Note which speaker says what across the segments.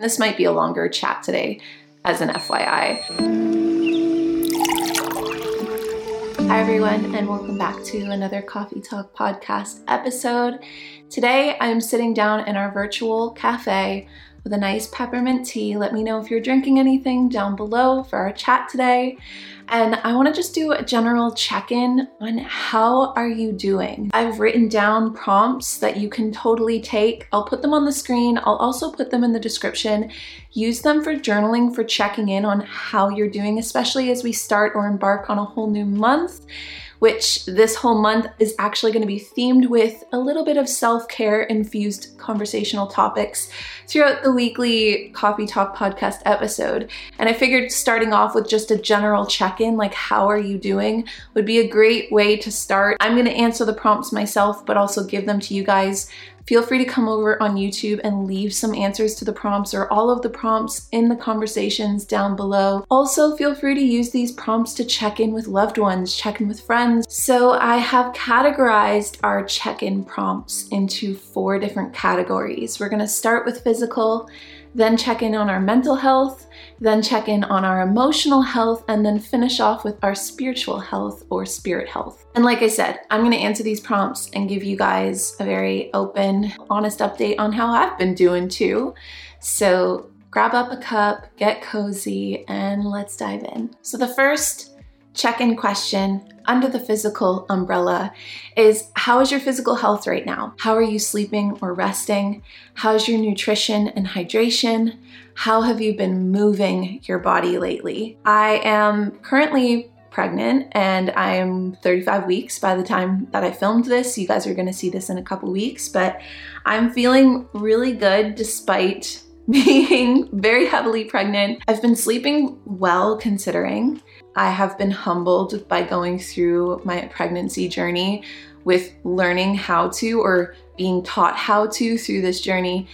Speaker 1: This might be a longer chat today as an FYI. Hi, everyone, and welcome back to another Coffee Talk podcast episode. Today, I'm sitting down in our virtual cafe with a nice peppermint tea. Let me know if you're drinking anything down below for our chat today. And I want to just do a general check-in on how are you doing? I've written down prompts that you can totally take. I'll put them on the screen. I'll also put them in the description. Use them for journaling, for checking in on how you're doing, especially as we start or embark on a whole new month which this whole month is actually going to be themed with a little bit of self care infused conversational topics throughout the weekly Coffee Talk podcast episode. And I figured starting off with just a general check in, like how are you doing, would be a great way to start. I'm going to answer the prompts myself, but also give them to you guys Feel free to come over on YouTube and leave some answers to the prompts or all of the prompts in the conversations down below. Also, feel free to use these prompts to check in with loved ones, check in with friends. So, I have categorized our check in prompts into four different categories. We're to start with physical then check in on our mental health, then check in on our emotional health, and then finish off with our spiritual health or spirit health. And like I said, I'm gonna answer these prompts and give you guys a very open, honest update on how I've been doing too. So grab up a cup, get cozy, and let's dive in. So the first check in question under the physical umbrella is how is your physical health right now? How are you sleeping or resting? How's your nutrition and hydration? How have you been moving your body lately? I am currently pregnant and I'm 35 weeks by the time that I filmed this. You guys are going to see this in a couple weeks, but I'm feeling really good despite being very heavily pregnant. I've been sleeping well considering. I have been humbled by going through my pregnancy journey with learning how to or being taught how to through this journey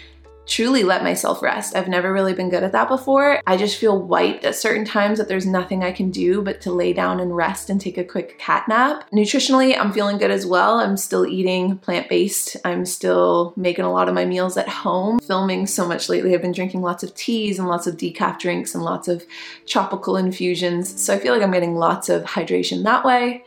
Speaker 1: truly let myself rest. I've never really been good at that before. I just feel wiped at certain times that there's nothing I can do but to lay down and rest and take a quick cat nap. Nutritionally, I'm feeling good as well. I'm still eating plant based. I'm still making a lot of my meals at home. Filming so much lately, I've been drinking lots of teas and lots of decaf drinks and lots of tropical infusions. So I feel like I'm getting lots of hydration that way.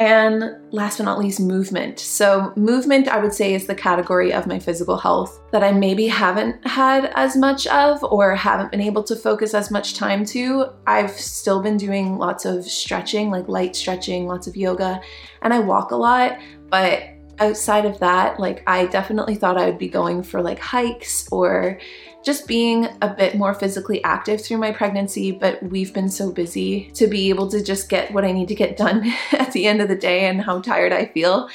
Speaker 1: And last but not least, movement. So, movement, I would say, is the category of my physical health that I maybe haven't had as much of or haven't been able to focus as much time to. I've still been doing lots of stretching, like light stretching, lots of yoga, and I walk a lot, but outside of that, like I definitely thought I would be going for like hikes or just being a bit more physically active through my pregnancy, but we've been so busy to be able to just get what I need to get done at the end of the day and how tired I feel.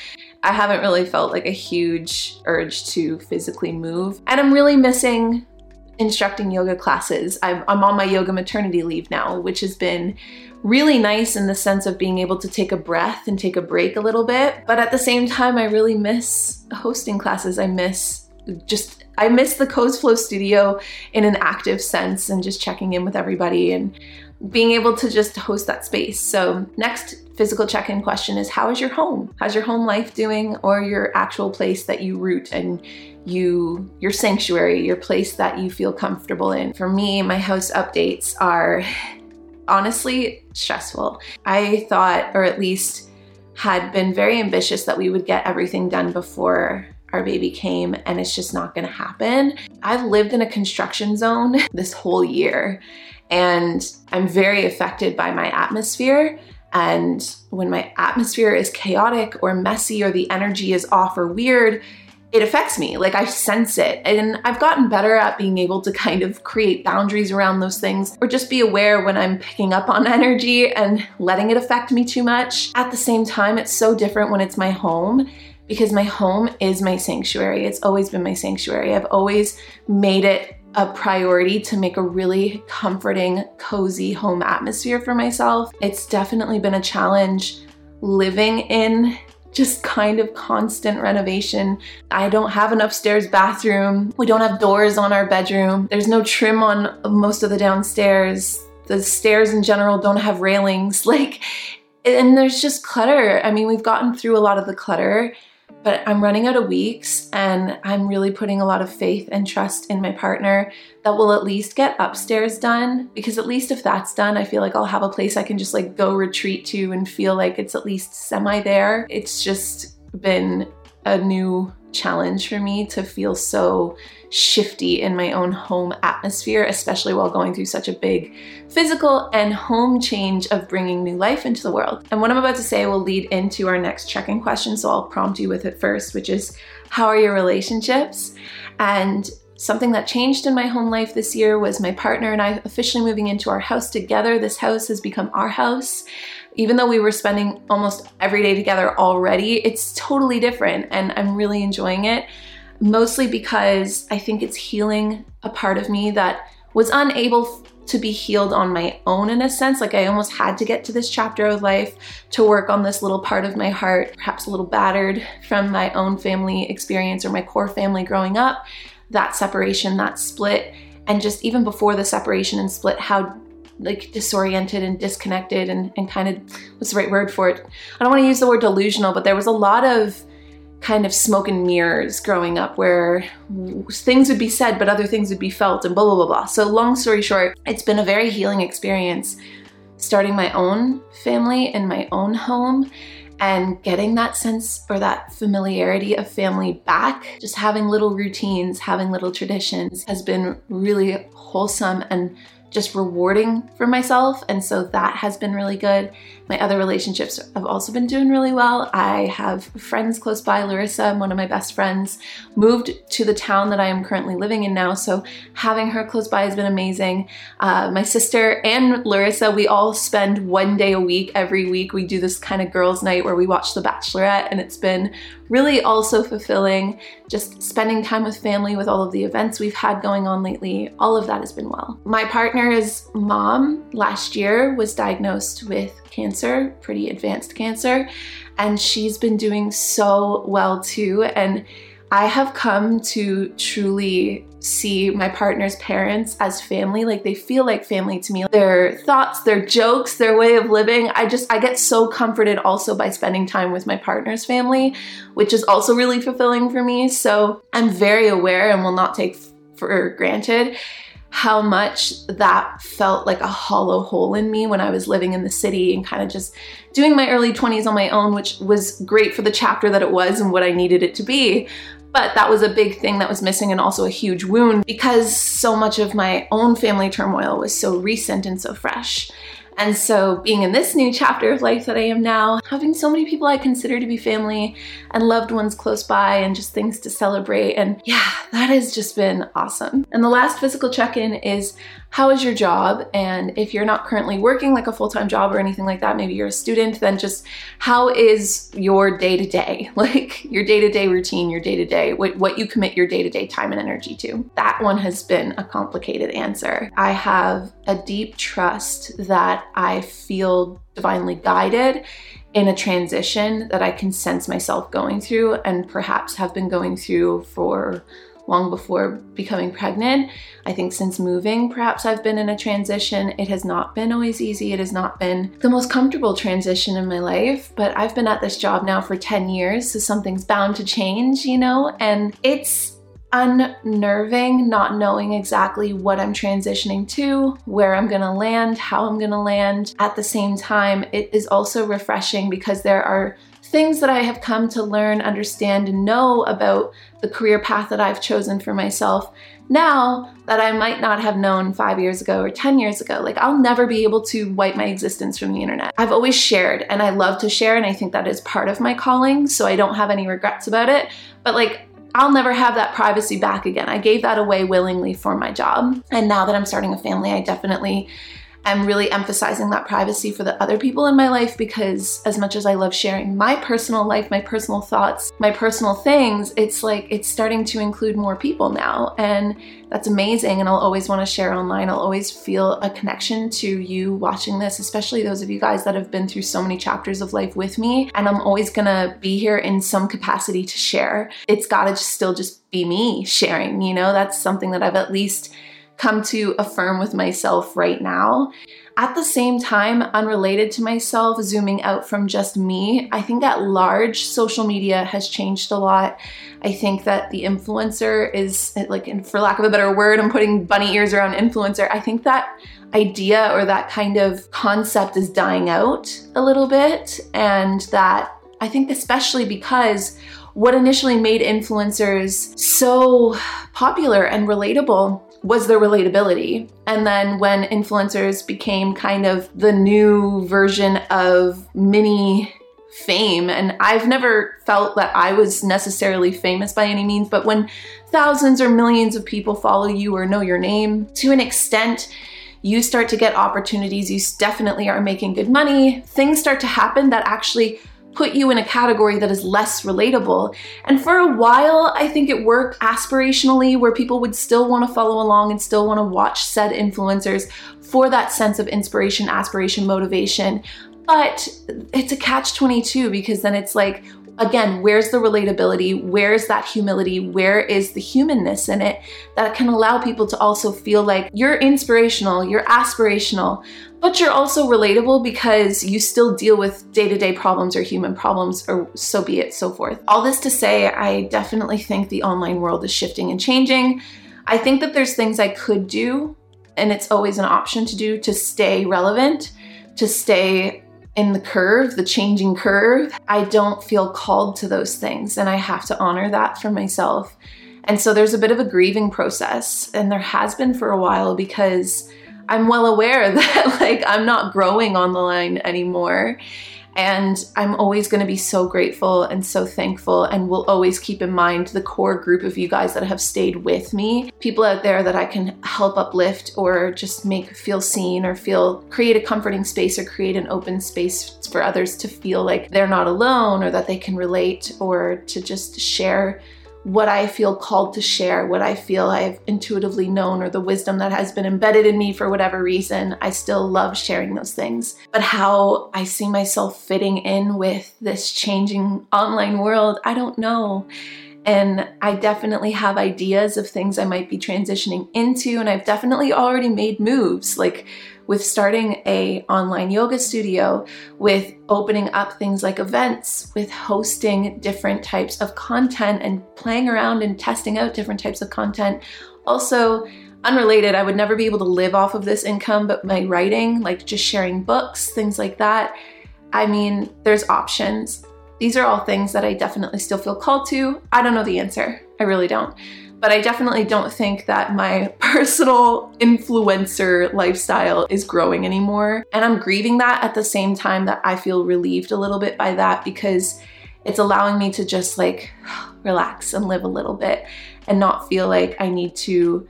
Speaker 1: I haven't really felt like a huge urge to physically move. And I'm really missing instructing yoga classes. I'm, I'm, on my yoga maternity leave now, which has been really nice in the sense of being able to take a breath and take a break a little bit. But at the same time, I really miss hosting classes. I miss just I miss the Co's Flow studio in an active sense and just checking in with everybody and being able to just host that space. So, next physical check in question is how is your home? How's your home life doing or your actual place that you root and you your sanctuary, your place that you feel comfortable in? For me, my house updates are honestly stressful. I thought or at least had been very ambitious that we would get everything done before our baby came and it's just not gonna happen. I've lived in a construction zone this whole year and I'm very affected by my atmosphere. And when my atmosphere is chaotic or messy or the energy is off or weird, it affects me. Like I sense it. And I've gotten better at being able to kind of create boundaries around those things or just be aware when I'm picking up on energy and letting it affect me too much. At the same time, it's so different when it's my home because my home is my sanctuary. It's always been my sanctuary. I've always made it a priority to make a really comforting, cozy home atmosphere for myself. It's definitely been a challenge living in just kind of constant renovation. I don't have an upstairs bathroom. We don't have doors on our bedroom. There's no trim on most of the downstairs. The stairs in general don't have railings. Like, and there's just clutter. I mean, we've gotten through a lot of the clutter but I'm running out of weeks and I'm really putting a lot of faith and trust in my partner that will at least get upstairs done because at least if that's done, I feel like I'll have a place I can just like go retreat to and feel like it's at least semi there. It's just been a new challenge for me to feel so shifty in my own home atmosphere, especially while going through such a big physical and home change of bringing new life into the world. And what I'm about to say will lead into our next check in question, so I'll prompt you with it first, which is how are your relationships? And Something that changed in my home life this year was my partner and I officially moving into our house together. This house has become our house even though we were spending almost every day together already, it's totally different and I'm really enjoying it. Mostly because I think it's healing a part of me that was unable to be healed on my own in a sense. Like I almost had to get to this chapter of life to work on this little part of my heart, perhaps a little battered from my own family experience or my core family growing up. That separation, that split, and just even before the separation and split, how like disoriented and disconnected and, and kind of what's the right word for it? I don't want to use the word delusional, but there was a lot of kind of smoke and mirrors growing up where things would be said but other things would be felt and blah blah blah blah. So long story short, it's been a very healing experience starting my own family in my own home and getting that sense or that familiarity of family back, just having little routines, having little traditions has been really wholesome and just rewarding for myself. And so that has been really good. My other relationships have also been doing really well. I have friends close by. Larissa, one of my best friends, moved to the town that I am currently living in now. So having her close by has been amazing. Uh, my sister and Larissa, we all spend one day a week every week. We do this kind of girls' night where we watch The Bachelorette, and it's been really also fulfilling. Just spending time with family with all of the events we've had going on lately, all of that has been well. My partner's mom last year was diagnosed with cancer, pretty advanced cancer, and she's been doing so well too. And I have come to truly see my partner's parents as family. Like they feel like family to me. Their thoughts, their jokes, their way of living. I just, I get so comforted also by spending time with my partner's family, which is also really fulfilling for me. So I'm very aware and will not take for granted how much that felt like a hollow hole in me when I was living in the city and kind of just doing my early 20s on my own, which was great for the chapter that it was and what I needed it to be. But that was a big thing that was missing and also a huge wound because so much of my own family turmoil was so recent and so fresh. And so, being in this new chapter of life that I am now, having so many people I consider to be family and loved ones close by and just things to celebrate. And yeah, that has just been awesome. And the last physical check in is how is your job? And if you're not currently working like a full time job or anything like that, maybe you're a student, then just how is your day to day? Like your day to day routine, your day to day, what you commit your day to day time and energy to? That one has been a complicated answer. I have a deep trust that I feel divinely guided in a transition that I can sense myself going through and perhaps have been going through for long before becoming pregnant. I think since moving, perhaps I've been in a transition. It has not been always easy. It has not been the most comfortable transition in my life, but I've been at this job now for 10 years, so something's bound to change, you know? And it's unnerving not knowing exactly what I'm transitioning to, where I'm gonna land, how I'm gonna land. At the same time, it is also refreshing because there are things that I have come to learn, understand, and know about the career path that I've chosen for myself now that I might not have known five years ago or 10 years ago. Like, I'll never be able to wipe my existence from the internet. I've always shared, and I love to share, and I think that is part of my calling, so I don't have any regrets about it. But, like, I'll never have that privacy back again. I gave that away willingly for my job. And now that I'm starting a family, I definitely I'm really emphasizing that privacy for the other people in my life because as much as I love sharing my personal life, my personal thoughts, my personal things, it's like it's starting to include more people now. And that's amazing. And I'll always want to share online. I'll always feel a connection to you watching this, especially those of you guys that have been through so many chapters of life with me. And I'm always going to be here in some capacity to share. It's got to still just be me sharing, you know? That's something that I've at least come to affirm with myself right now. At the same time, unrelated to myself, zooming out from just me, I think at large, social media has changed a lot. I think that the influencer is, like, for lack of a better word, I'm putting bunny ears around influencer. I think that idea or that kind of concept is dying out a little bit, and that I think, especially because what initially made influencers so popular and relatable was their relatability. And then when influencers became kind of the new version of mini fame, and I've never felt that I was necessarily famous by any means, but when thousands or millions of people follow you or know your name, to an extent, you start to get opportunities, you definitely are making good money, things start to happen that actually put you in a category that is less relatable. And for a while, I think it worked aspirationally where people would still want to follow along and still want to watch said influencers for that sense of inspiration, aspiration, motivation. But it's a catch 22 because then it's like, again, where's the relatability? Where's that humility? Where is the humanness in it that can allow people to also feel like you're inspirational, you're aspirational, but you're also relatable because you still deal with day to day problems or human problems, or so be it, so forth. All this to say, I definitely think the online world is shifting and changing. I think that there's things I could do, and it's always an option to do to stay relevant, to stay in the curve, the changing curve. I don't feel called to those things, and I have to honor that for myself. And so there's a bit of a grieving process, and there has been for a while because I'm well aware that like I'm not growing on the line anymore. And I'm always going to be so grateful and so thankful, and will always keep in mind the core group of you guys that have stayed with me. People out there that I can help uplift or just make feel seen or feel create a comforting space or create an open space for others to feel like they're not alone or that they can relate or to just share what I feel called to share, what I feel I've intuitively known, or the wisdom that has been embedded in me for whatever reason, I still love sharing those things. But how I see myself fitting in with this changing online world, I don't know. And I definitely have ideas of things I might be transitioning into, and I've definitely already made moves. Like, with starting a online yoga studio, with opening up things like events, with hosting different types of content and playing around and testing out different types of content. Also, unrelated, I would never be able to live off of this income, but my writing, like just sharing books, things like that. I mean, there's options. These are all things that I definitely still feel called to. I don't know the answer. I really don't but I definitely don't think that my personal influencer lifestyle is growing anymore. And I'm grieving that at the same time that I feel relieved a little bit by that because it's allowing me to just like relax and live a little bit and not feel like I need to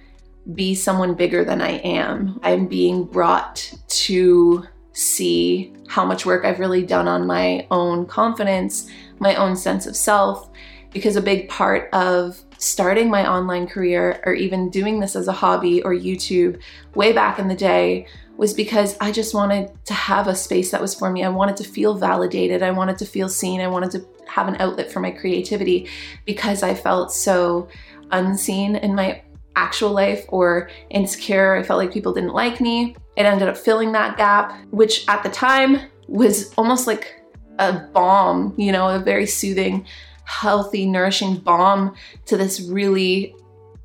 Speaker 1: be someone bigger than I am. I'm being brought to see how much work I've really done on my own confidence, my own sense of self, because a big part of starting my online career or even doing this as a hobby or YouTube way back in the day was because I just wanted to have a space that was for me. I wanted to feel validated. I wanted to feel seen. I wanted to have an outlet for my creativity because I felt so unseen in my actual life or insecure. I felt like people didn't like me. It ended up filling that gap, which at the time was almost like a balm, you know, a very soothing healthy, nourishing balm to this really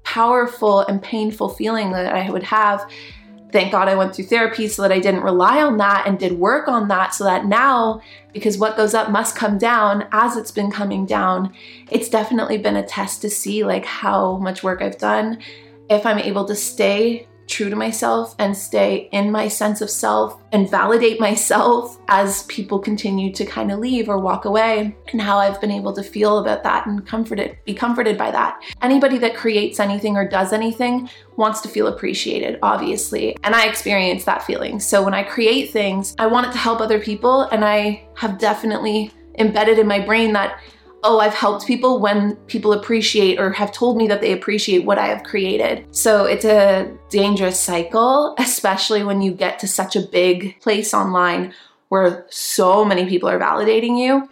Speaker 1: powerful and painful feeling that I would have. Thank God I went through therapy so that I didn't rely on that and did work on that so that now, because what goes up must come down as it's been coming down, it's definitely been a test to see like how much work I've done. If I'm able to stay true to myself and stay in my sense of self and validate myself as people continue to kind of leave or walk away and how I've been able to feel about that and comforted be comforted by that. Anybody that creates anything or does anything wants to feel appreciated, obviously. And I experience that feeling. So when I create things, I want it to help other people and I have definitely embedded in my brain that oh, I've helped people when people appreciate or have told me that they appreciate what I have created. So it's a dangerous cycle, especially when you get to such a big place online where so many people are validating you.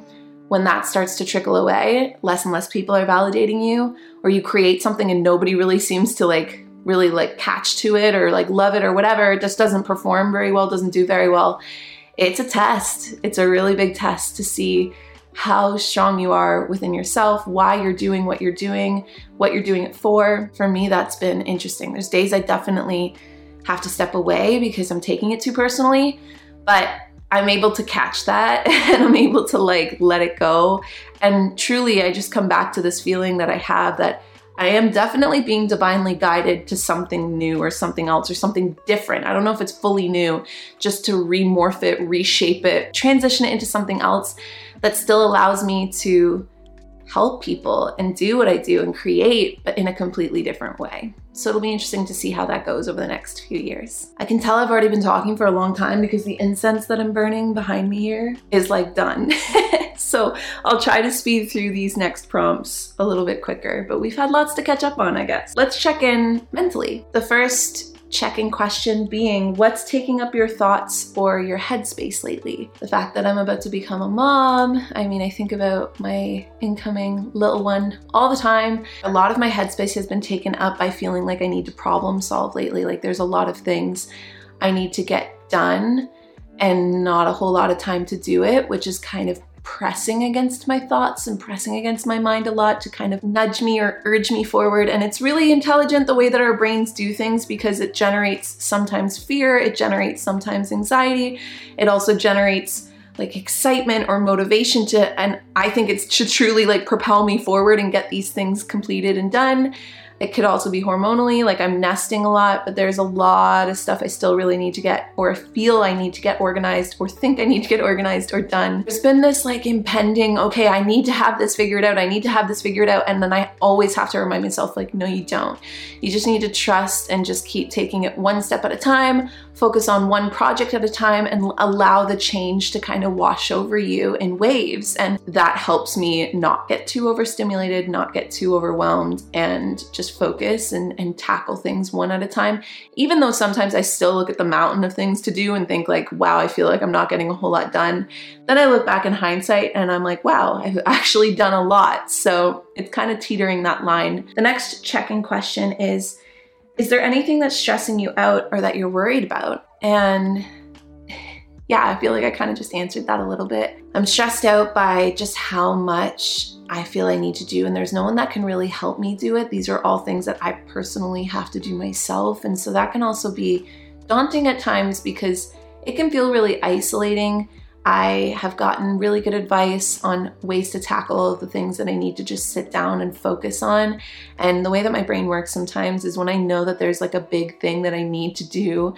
Speaker 1: When that starts to trickle away, less and less people are validating you, or you create something and nobody really seems to like really like catch to it or like love it or whatever, it just doesn't perform very well, doesn't do very well. It's a test. It's a really big test to see how strong you are within yourself, why you're doing what you're doing, what you're doing it for. For me, that's been interesting. There's days I definitely have to step away because I'm taking it too personally, but I'm able to catch that and I'm able to like let it go. And truly, I just come back to this feeling that I have that I am definitely being divinely guided to something new or something else or something different. I don't know if it's fully new, just to remorph it, reshape it, transition it into something else that still allows me to help people and do what I do and create, but in a completely different way. So it'll be interesting to see how that goes over the next few years. I can tell I've already been talking for a long time because the incense that I'm burning behind me here is like done. so I'll try to speed through these next prompts a little bit quicker, but we've had lots to catch up on, I guess. Let's check in mentally. The first checking question being what's taking up your thoughts or your headspace lately? The fact that I'm about to become a mom, I mean, I think about my incoming little one all the time. A lot of my headspace has been taken up by feeling like I need to problem solve lately. Like there's a lot of things I need to get done and not a whole lot of time to do it, which is kind of pressing against my thoughts and pressing against my mind a lot to kind of nudge me or urge me forward. And it's really intelligent the way that our brains do things because it generates sometimes fear, it generates sometimes anxiety, it also generates like excitement or motivation to and I think it's to truly like propel me forward and get these things completed and done. It could also be hormonally, like I'm nesting a lot, but there's a lot of stuff I still really need to get, or feel I need to get organized, or think I need to get organized or done. There's been this like impending, okay, I need to have this figured out, I need to have this figured out, and then I always have to remind myself, like, no, you don't. You just need to trust and just keep taking it one step at a time, focus on one project at a time, and allow the change to kind of wash over you in waves. And that helps me not get too overstimulated, not get too overwhelmed, and just just focus and, and tackle things one at a time. Even though sometimes I still look at the mountain of things to do and think like, wow, I feel like I'm not getting a whole lot done. Then I look back in hindsight and I'm like, wow, I've actually done a lot. So it's kind of teetering that line. The next check-in question is, is there anything that's stressing you out or that you're worried about? And yeah, I feel like I kind of just answered that a little bit. I'm stressed out by just how much I feel I need to do, and there's no one that can really help me do it. These are all things that I personally have to do myself. And so that can also be daunting at times because it can feel really isolating. I have gotten really good advice on ways to tackle the things that I need to just sit down and focus on. And the way that my brain works sometimes is when I know that there's like a big thing that I need to do,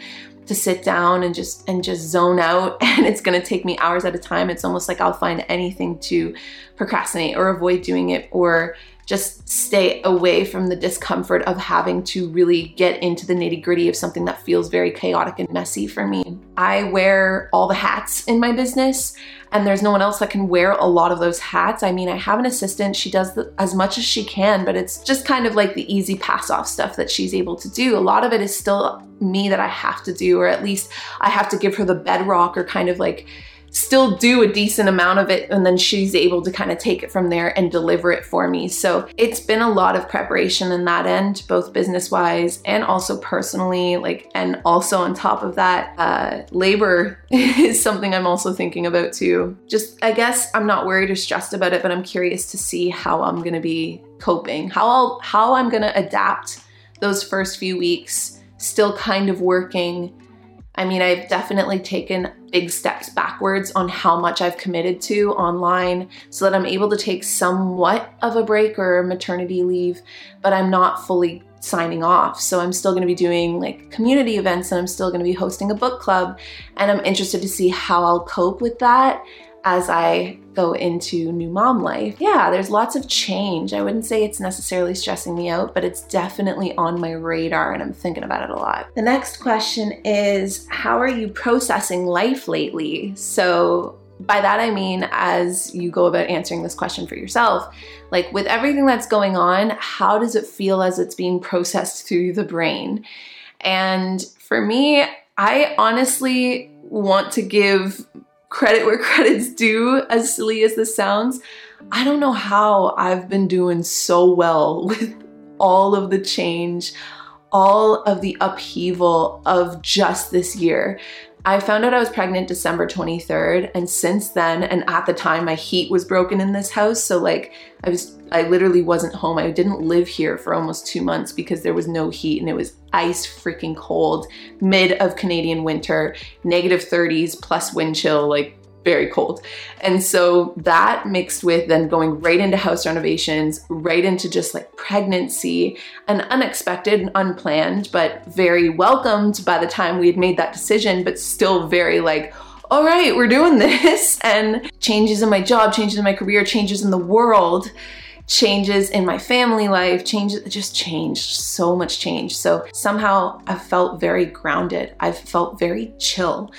Speaker 1: to sit down and just and just zone out and it's going to take me hours at a time. It's almost like i'll find anything to procrastinate or avoid doing it or just stay away from the discomfort of having to really get into the nitty gritty of something that feels very chaotic and messy for me. I wear all the hats in my business, and there's no one else that can wear a lot of those hats. I mean, I have an assistant, she does the, as much as she can, but it's just kind of like the easy pass off stuff that she's able to do. A lot of it is still me that I have to do, or at least I have to give her the bedrock or kind of like still do a decent amount of it and then she's able to kind of take it from there and deliver it for me. So it's been a lot of preparation in that end, both business wise and also personally. Like, and also on top of that, uh, labor is something I'm also thinking about too. Just, I guess I'm not worried or stressed about it, but I'm curious to see how I'm gonna be coping, how I'll, how I'm gonna adapt those first few weeks, still kind of working I mean, I've definitely taken big steps backwards on how much I've committed to online so that I'm able to take somewhat of a break or maternity leave, but I'm not fully signing off. So I'm still going to be doing like community events and I'm still going to be hosting a book club. And I'm interested to see how I'll cope with that as I into new mom life. Yeah, there's lots of change. I wouldn't say it's necessarily stressing me out, but it's definitely on my radar and I'm thinking about it a lot. The next question is How are you processing life lately? So, by that I mean, as you go about answering this question for yourself, like with everything that's going on, how does it feel as it's being processed through the brain? And for me, I honestly want to give credit where credit's due, as silly as this sounds. I don't know how I've been doing so well with all of the change, all of the upheaval of just this year. I found out I was pregnant December 23rd, and since then, and at the time, my heat was broken in this house. So, like, I was, I literally wasn't home. I didn't live here for almost two months because there was no heat and it was ice freaking cold, mid of Canadian winter, negative 30s plus wind chill, like, very cold. And so that mixed with then going right into house renovations, right into just like pregnancy, and unexpected and unplanned, but very welcomed by the time we had made that decision, but still very like, all right, we're doing this. And changes in my job, changes in my career, changes in the world changes in my family life, changes just changed, so much change. So somehow I felt very grounded. I've felt very chill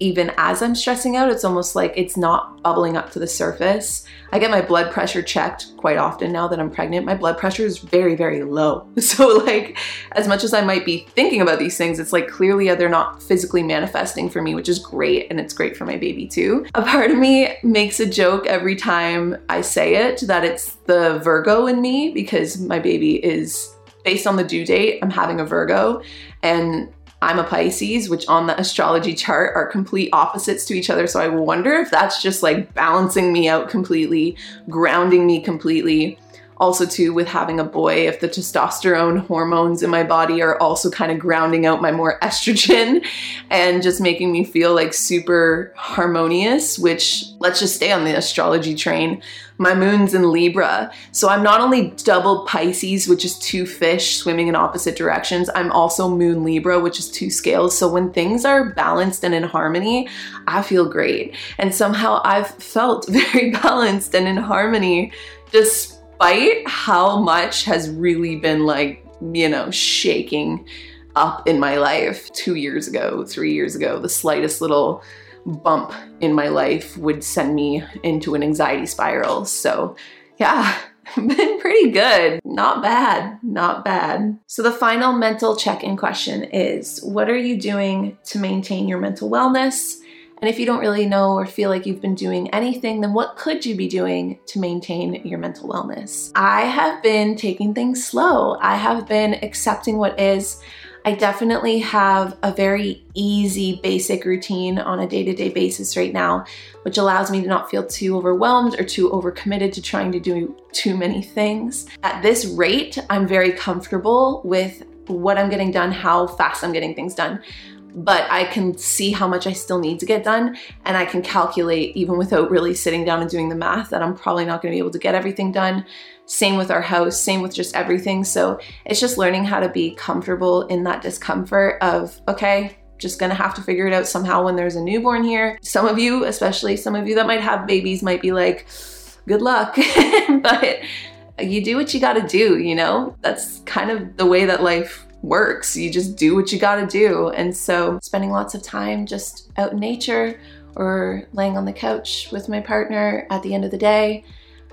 Speaker 1: even as I'm stressing out, it's almost like it's not bubbling up to the surface. I get my blood pressure checked quite often now that I'm pregnant. My blood pressure is very, very low. So, like, as much as I might be thinking about these things, it's like clearly they're not physically manifesting for me, which is great. And it's great for my baby too. A part of me makes a joke every time I say it that it's the Virgo in me because my baby is based on the due date. I'm having a Virgo. And I'm a Pisces, which on the astrology chart are complete opposites to each other. So I wonder if that's just like balancing me out completely, grounding me completely. Also, too, with having a boy, if the testosterone hormones in my body are also kind of grounding out my more estrogen and just making me feel like super harmonious, which let's just stay on the astrology train my moon's in Libra. So I'm not only double Pisces, which is two fish swimming in opposite directions, I'm also moon Libra, which is two scales. So when things are balanced and in harmony, I feel great. And somehow I've felt very balanced and in harmony despite how much has really been like, you know, shaking up in my life two years ago, three years ago, the slightest little bump in my life would send me into an anxiety spiral. So, yeah, been pretty good. Not bad, not bad. So, the final mental check in question is what are you doing to maintain your mental wellness? And if you don't really know or feel like you've been doing anything, then what could you be doing to maintain your mental wellness? I have been taking things slow. I have been accepting what is. I definitely have a very easy, basic routine on a day to day basis right now, which allows me to not feel too overwhelmed or too overcommitted to trying to do too many things. At this rate, I'm very comfortable with what I'm getting done, how fast I'm getting things done. But I can see how much I still need to get done, and I can calculate, even without really sitting down and doing the math, that I'm probably not gonna be able to get everything done. Same with our house, same with just everything. So it's just learning how to be comfortable in that discomfort of, okay, just gonna have to figure it out somehow when there's a newborn here. Some of you, especially some of you that might have babies, might be like, good luck. but you do what you gotta do, you know? That's kind of the way that life works. You just do what you gotta do. And so spending lots of time just out in nature or laying on the couch with my partner at the end of the day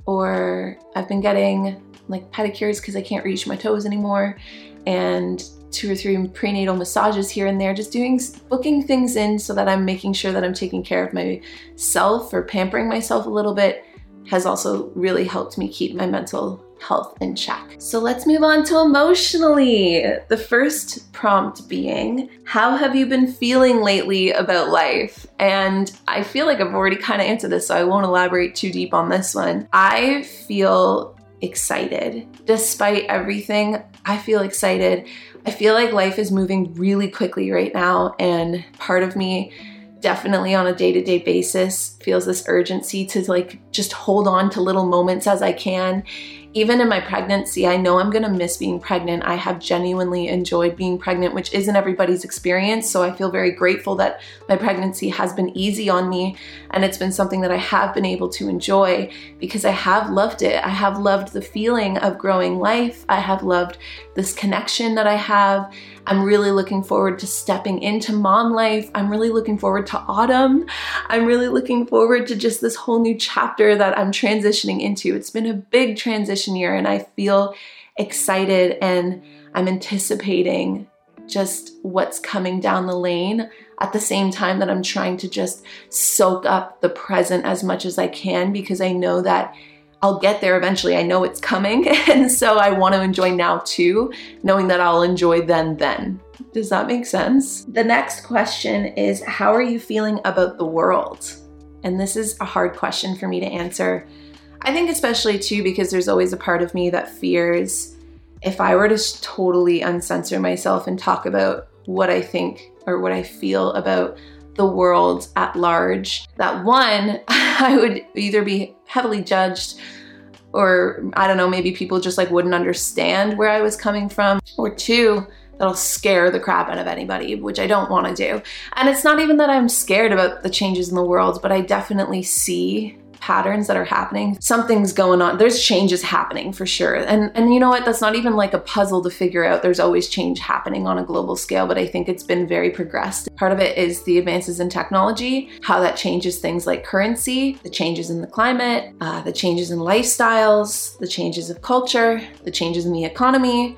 Speaker 1: or I've been getting like pedicures because I can't reach my toes anymore, and two or three prenatal massages here and there, just doing booking things in so that I'm making sure that I'm taking care of myself or pampering myself a little bit has also really helped me keep my mental health in check. So let's move on to emotionally. The first prompt being, How have you been feeling lately about life? And I feel like I've already kind of answered this, so I won't elaborate too deep on this one. I feel excited. Despite everything, I feel excited. I feel like life is moving really quickly right now, and part of me definitely on a day-to-day basis feels this urgency to like just hold on to little moments as I can even in my pregnancy, I know I'm gonna miss being pregnant. I have genuinely enjoyed being pregnant, which isn't everybody's experience. So I feel very grateful that my pregnancy has been easy on me and it's been something that I have been able to enjoy because I have loved it. I have loved the feeling of growing life. I have loved this connection that I have. I'm really looking forward to stepping into mom life. I'm really looking forward to autumn. I'm really looking forward to just this whole new chapter that I'm transitioning into. It's been a big transition year and I feel excited and I'm anticipating just what's coming down the lane at the same time that I'm trying to just soak up the present as much as I can because I know that I'll get there eventually. I know it's coming. And so I want to enjoy now too, knowing that I'll enjoy then, then. Does that make sense? The next question is How are you feeling about the world? And this is a hard question for me to answer. I think, especially too, because there's always a part of me that fears if I were to totally uncensor myself and talk about what I think or what I feel about the world at large, that one, I would either be heavily judged or I don't know, maybe people just like wouldn't understand where I was coming from, or two, that'll scare the crap out of anybody, which I don't want to do. And it's not even that I'm scared about the changes in the world, but I definitely see patterns that are happening. Something's going on. There's changes happening for sure. And and you know what? That's not even like a puzzle to figure out. There's always change happening on a global scale, but I think it's been very progressed. Part of it is the advances in technology, how that changes things like currency, the changes in the climate, uh, the changes in lifestyles, the changes of culture, the changes in the economy,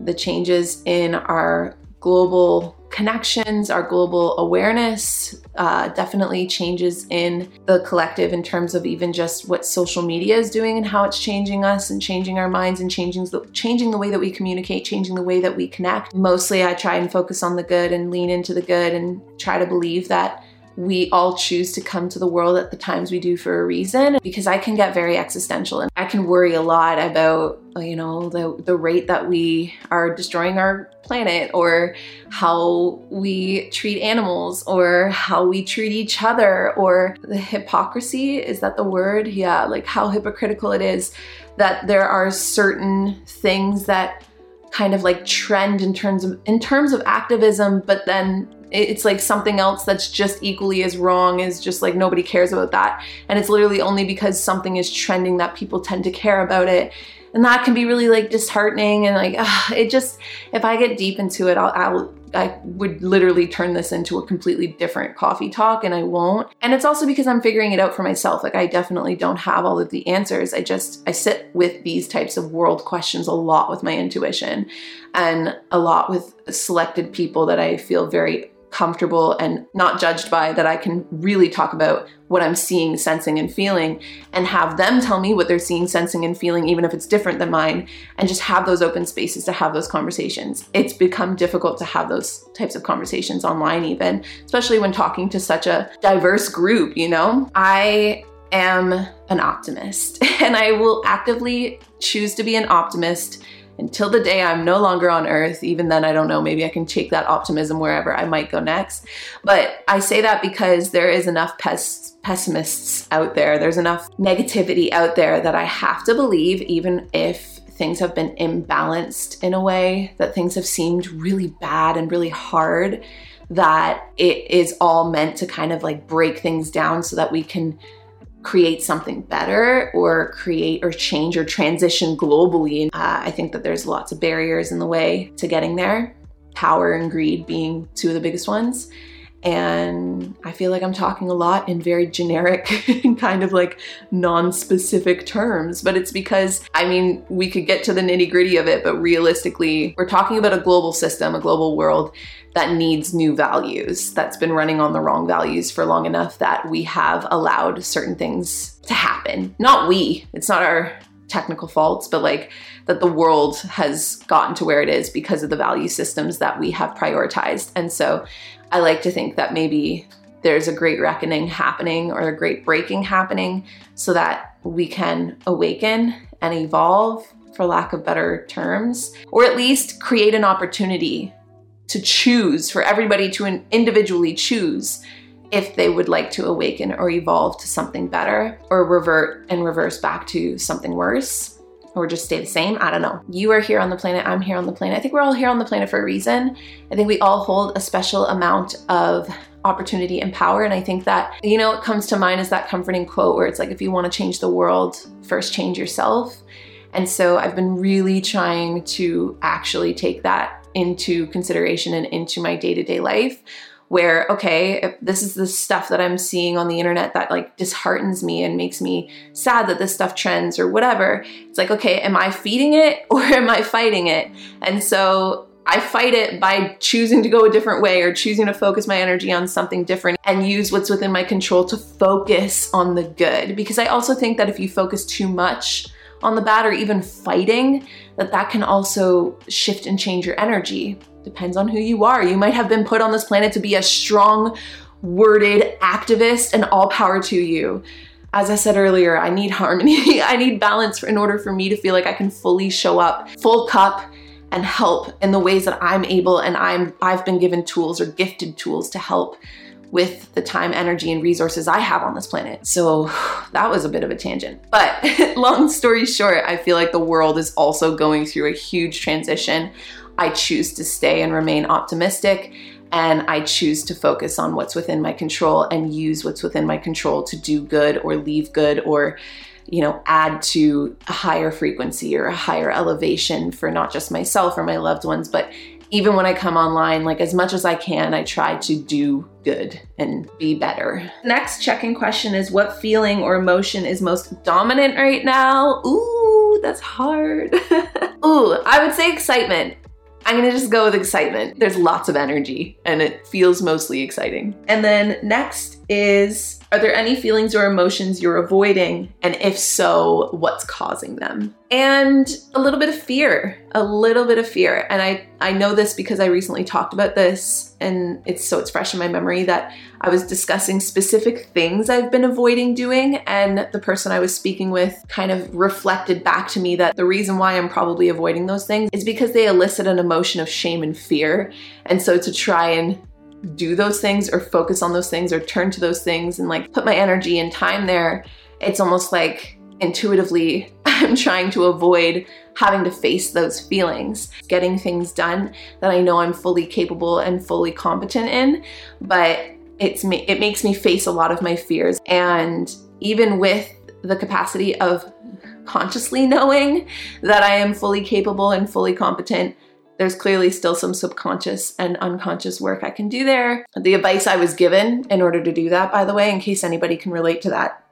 Speaker 1: the changes in our global connections, our global awareness, uh, definitely changes in the collective in terms of even just what social media is doing and how it's changing us and changing our minds and changing the, changing the way that we communicate, changing the way that we connect. Mostly, I try and focus on the good and lean into the good and try to believe that we all choose to come to the world at the times we do for a reason because I can get very existential and I can worry a lot about uh, you know the the rate that we are destroying our planet or how we treat animals or how we treat each other or the hypocrisy is that the word? Yeah like how hypocritical it is that there are certain things that kind of like trend in terms of in terms of activism but then it's like something else that's just equally as wrong is just like nobody cares about that and it's literally only because something is trending that people tend to care about it and that can be really like disheartening and like ugh, it just if i get deep into it I'll, I'll I would literally turn this into a completely different coffee talk and I won't. And it's also because I'm figuring it out for myself. Like I definitely don't have all of the answers. I just I sit with these types of world questions a lot with my intuition and a lot with selected people that I feel very comfortable and not judged by that I can really talk about what I'm seeing, sensing, and feeling and have them tell me what they're seeing, sensing, and feeling, even if it's different than mine, and just have those open spaces to have those conversations. It's become difficult to have those types of conversations online, even, especially when talking to such a diverse group, you know? I am an optimist and I will actively choose to be an optimist until the day I'm no longer on earth. Even then, I don't know, maybe I can take that optimism wherever I might go next. But I say that because there is enough pes- pessimists out there, there's enough negativity out there that I have to believe, even if things have been imbalanced in a way, that things have seemed really bad and really hard, that it is all meant to kind of like break things down so that we can create something better or create or change or transition globally. Uh, I think that there's lots of barriers in the way to getting there, power and greed being two of the biggest ones. And I feel like I'm talking a lot in very generic kind of like non specific terms, but it's because, I mean, we could get to the nitty gritty of it, but realistically, we're talking about a global system, a global world that needs new values, that's been running on the wrong values for long enough that we have allowed certain things to happen. Not we, it's not our technical faults, but like that the world has gotten to where it is because of the value systems that we have prioritized. And so I like to think that maybe there's a great reckoning happening or a great breaking happening so that we can awaken and evolve, for lack of better terms, or at least create an opportunity to choose, for everybody to individually choose if they would like to awaken or evolve to something better or revert and reverse back to something worse or just stay the same. I don't know. You are here on the planet, I'm here on the planet. I think we're all here on the planet for a reason. I think we all hold a special amount of opportunity and power. And I think that, you know, what comes to mind is that comforting quote where it's like, if you want to change the world, first change yourself. And so I've been really trying to actually take that into consideration and into my day to day life. Where, okay, this is the stuff that I'm seeing on the internet that like disheartens me and makes me sad that this stuff trends or whatever. It's like, okay, am I feeding it or am I fighting it? And so I fight it by choosing to go a different way or choosing to focus my energy on something different and use what's within my control to focus on the good. Because I also think that if you focus too much on the bad or even fighting, that that can also shift and change your energy. Depends on who you are. You might have been put on this planet to be a strong worded activist and all power to you as I said earlier, I need harmony. I need balance in order for me to feel like I can fully show up full cup and help in the ways that I'm able and I'm I've been given tools or gifted tools to help with the time, energy, and resources I have on this planet. So that was a bit of a tangent. But long story short, I feel like the world is also going through a huge transition. I choose to stay and remain optimistic and I choose to focus on what's within my control and use what's within my control to do good or leave good or you know add to a higher frequency or a higher elevation for not just myself or my loved ones but even when I come online, like as much as I can, I try to do good and be better. Next check-in question is what feeling or emotion is most dominant right now? Ooh, that's hard. Ooh, I would say excitement. I'm gonna just go with excitement. There's lots of energy and it feels mostly exciting. And then next is are there any feelings or emotions you're avoiding? And if so, what's causing them? And a little bit of fear, a little bit of fear. And I, I know this because I recently talked about this and it's so it's fresh in my memory that I was discussing specific things I've been avoiding doing. And the person I was speaking with kind of reflected back to me that the reason why I'm probably avoiding those things is because they elicit an emotion of shame and fear. And so to try and do those things or focus on those things or turn to those things and like put my energy and time there, it's almost like intuitively I'm trying to avoid having to face those feelings, getting things done that I know I'm fully capable and fully competent in, but it's me, it makes me face a lot of my fears. And even with the capacity of consciously knowing that I am fully capable and fully competent, there's clearly still some subconscious and unconscious work I can do there. The advice I was given in order to do that, by the way, in case anybody can relate to that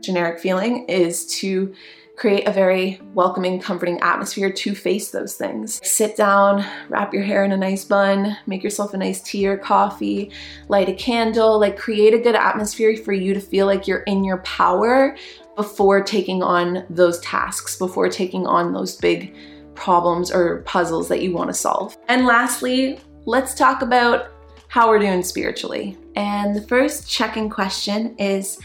Speaker 1: generic feeling, is to create a very welcoming, comforting atmosphere to face those things. Sit down, wrap your hair in a nice bun, make yourself a nice tea or coffee, light a candle, like create a good atmosphere for you to feel like you're in your power before taking on those tasks, before taking on those big problems or puzzles that you want to solve. And lastly, let's talk about how we're doing spiritually. And the first check in question is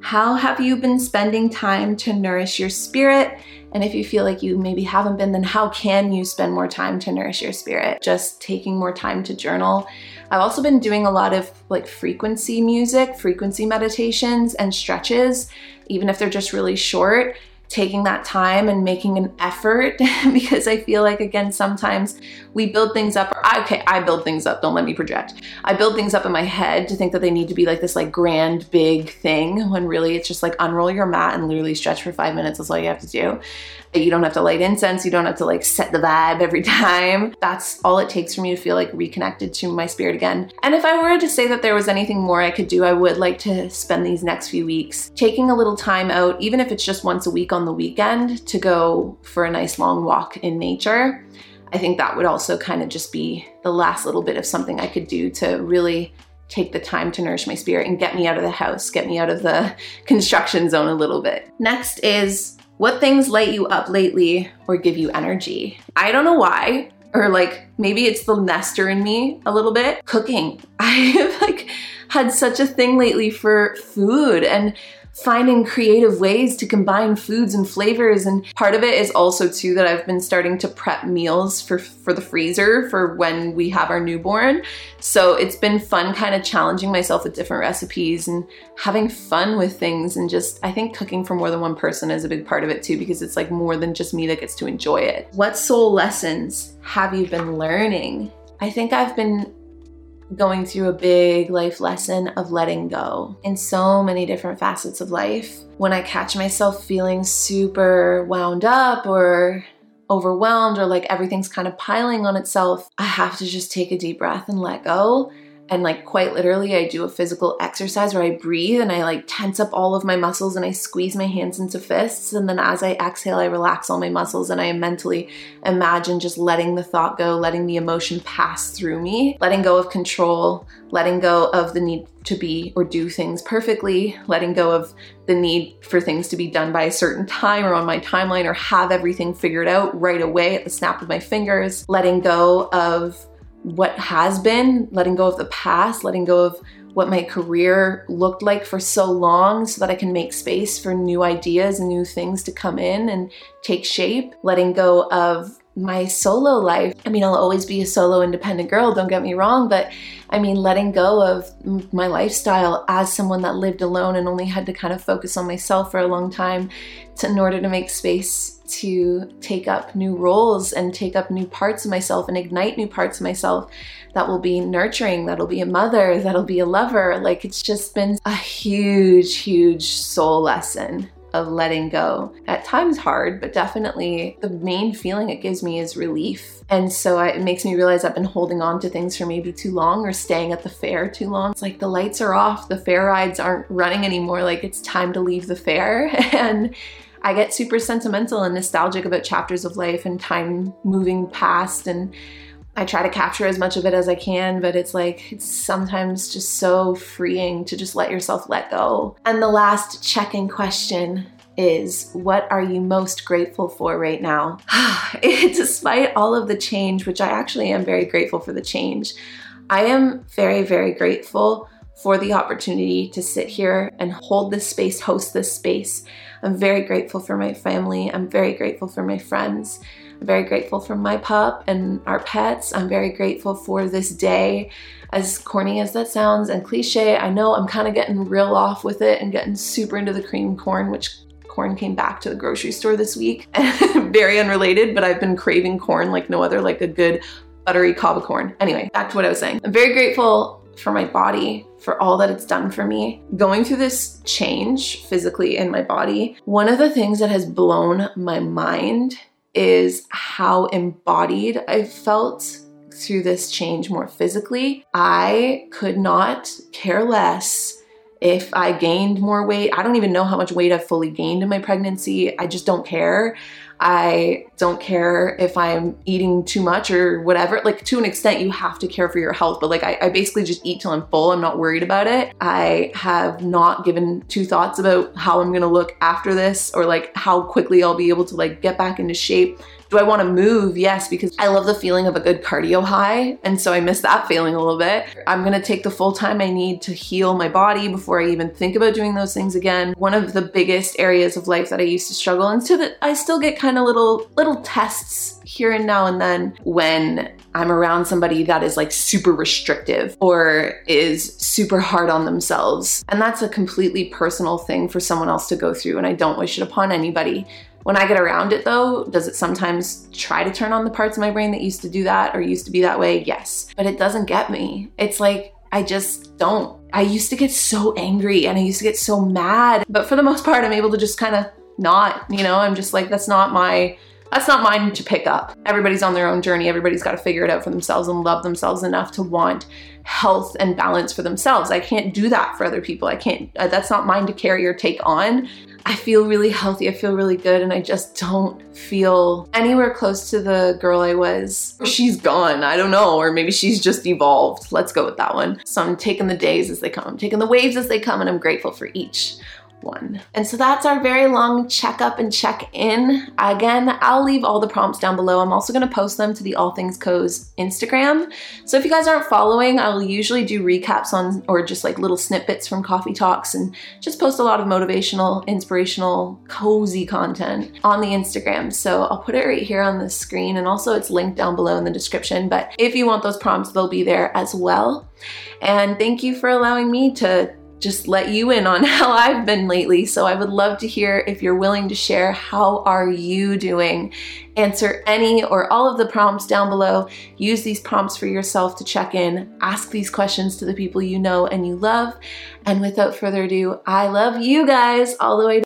Speaker 1: How have you been spending time to nourish your spirit? And if you feel like you maybe haven't been, then how can you spend more time to nourish your spirit? Just taking more time to journal. I've also been doing a lot of like frequency music, frequency meditations, and stretches, even if they're just really short taking that time and making an effort because I feel like again sometimes we build things up or I, okay I build things up don't let me project I build things up in my head to think that they need to be like this like grand big thing when really it's just like unroll your mat and literally stretch for five minutes that's all you have to do you don't have to light incense. You don't have to like set the vibe every time. That's all it takes for me to feel like reconnected to my spirit again. And if I were to say that there was anything more I could do, I would like to spend these next few weeks taking a little time out, even if it's just once a week on the weekend, to go for a nice long walk in nature. I think that would also kind of just be the last little bit of something I could do to really take the time to nourish my spirit and get me out of the house, get me out of the construction zone a little bit. Next is what things light you up lately or give you energy? I don't know why, or like maybe it's the nester in me a little bit. Cooking. I have like had such a thing lately for food and finding creative ways to combine foods and flavors and part of it is also too that I've been starting to prep meals for for the freezer for when we have our newborn. So it's been fun kind of challenging myself with different recipes and having fun with things and just I think cooking for more than one person is a big part of it too because it's like more than just me that gets to enjoy it. What soul lessons have you been learning? I think I've been going through a big life lesson of letting go in so many different facets of life. When I catch myself feeling super wound up or overwhelmed or like everything's kind of piling on itself, I have to just take a deep breath and let go and like quite literally I do a physical exercise where I breathe and I like tense up all of my muscles and I squeeze my hands into fists. And then as I exhale I relax all my muscles and I mentally imagine just letting the thought go, letting the emotion pass through me, letting go of control, letting go of the need to be or do things perfectly, letting go of the need for things to be done by a certain time or on my timeline or have everything figured out right away at the snap of my fingers, letting go of what has been, letting go of the past, letting go of what my career looked like for so long so that I can make space for new ideas and new things to come in and take shape, letting go of my solo life. I mean, I'll always be a solo independent girl, don't get me wrong, but I mean, letting go of my lifestyle as someone that lived alone and only had to kind of focus on myself for a long time to, in order to make space to take up new roles and take up new parts of myself and ignite new parts of myself that will be nurturing, that'll be a mother, that'll be a lover. Like it's just been a huge, huge soul lesson of letting go. At times hard, but definitely the main feeling it gives me is relief. And so it makes me realize I've been holding on to things for maybe too long or staying at the fair too long. It's like the lights are off, the fair rides aren't running anymore. Like it's time to leave the fair. And I get super sentimental and nostalgic about chapters of life and time moving past and I try to capture as much of it as I can, but it's like it's sometimes just so freeing to just let yourself let go. And the last check in question is what are you most grateful for right now? Despite all of the change, which I actually am very grateful for the change, I am very, very grateful for the opportunity to sit here and hold this space, host this space. I'm very grateful for my family. I'm very grateful for my friends. I'm very grateful for my pup and our pets. I'm very grateful for this day. As corny as that sounds and cliche, I know I'm kind of getting real off with it and getting super into the cream corn, which corn came back to the grocery store this week. very unrelated, but I've been craving corn like no other, like a good buttery cob of corn. Anyway, back to what I was saying. I'm very grateful for my body, for all that it's done for me. Going through this change physically in my body, one of the things that has blown my mind is how embodied I felt through this change more physically. I could not care less if I gained more weight. I don't even know how much weight I've fully gained in my pregnancy. I just don't care. I don't care if I'm eating too much or whatever. Like, to an extent, you have to care for your health, but like, I, I, basically just eat till I'm full. I'm not worried about it. I have not given two thoughts about how I'm gonna look after this or like how quickly I'll be able to like get back into shape. Do I want to move? Yes, because I love the feeling of a good cardio high. And so I miss that feeling a little bit. I'm going to take the full time I need to heal my body before I even think about doing those things again. One of the biggest areas of life that I used to struggle and so that I still get kind of little, little tests here and now and then when I'm around somebody that is like super restrictive or is super hard on themselves. And that's a completely personal thing for someone else to go through. And I don't wish it upon anybody. When I get around it though, does it sometimes try to turn on the parts of my brain that used to do that or used to be that way? Yes. But it doesn't get me. It's like, I just don't. I used to get so angry and I used to get so mad. But for the most part, I'm able to just kind of not, you know, I'm just like, that's not my that's not mine to pick up. Everybody's on their own journey. Everybody's got to figure it out for themselves and love themselves enough to want health and balance for themselves. I can't do that for other people. I can't, uh, that's not mine to carry or take on. I feel really healthy. I feel really good. And I just don't feel anywhere close to the girl I was. She's gone. I don't know. Or maybe she's just evolved. Let's go with that one. So I'm taking the days as they come. I'm taking the waves as they come and I'm grateful for each one. And so that's our very long checkup and check in. Again, I'll leave all the prompts down below. I'm also going to post them to the All Things Co's Instagram. So if you guys aren't following, I'll usually do recaps on or just like little snippets from coffee talks and just post a lot of motivational, inspirational, cozy content on the Instagram. So I'll put it right here on the screen and also it's linked down below in the description. But if you want those prompts, they'll be there as well. And thank you for allowing me to just let you in on how I've been lately. So I would love to hear if you're willing to share how are you doing? Answer any or all of the prompts down below. Use these prompts for yourself to check in. Ask these questions to the people you know and you love. And without further ado, I love you guys all the way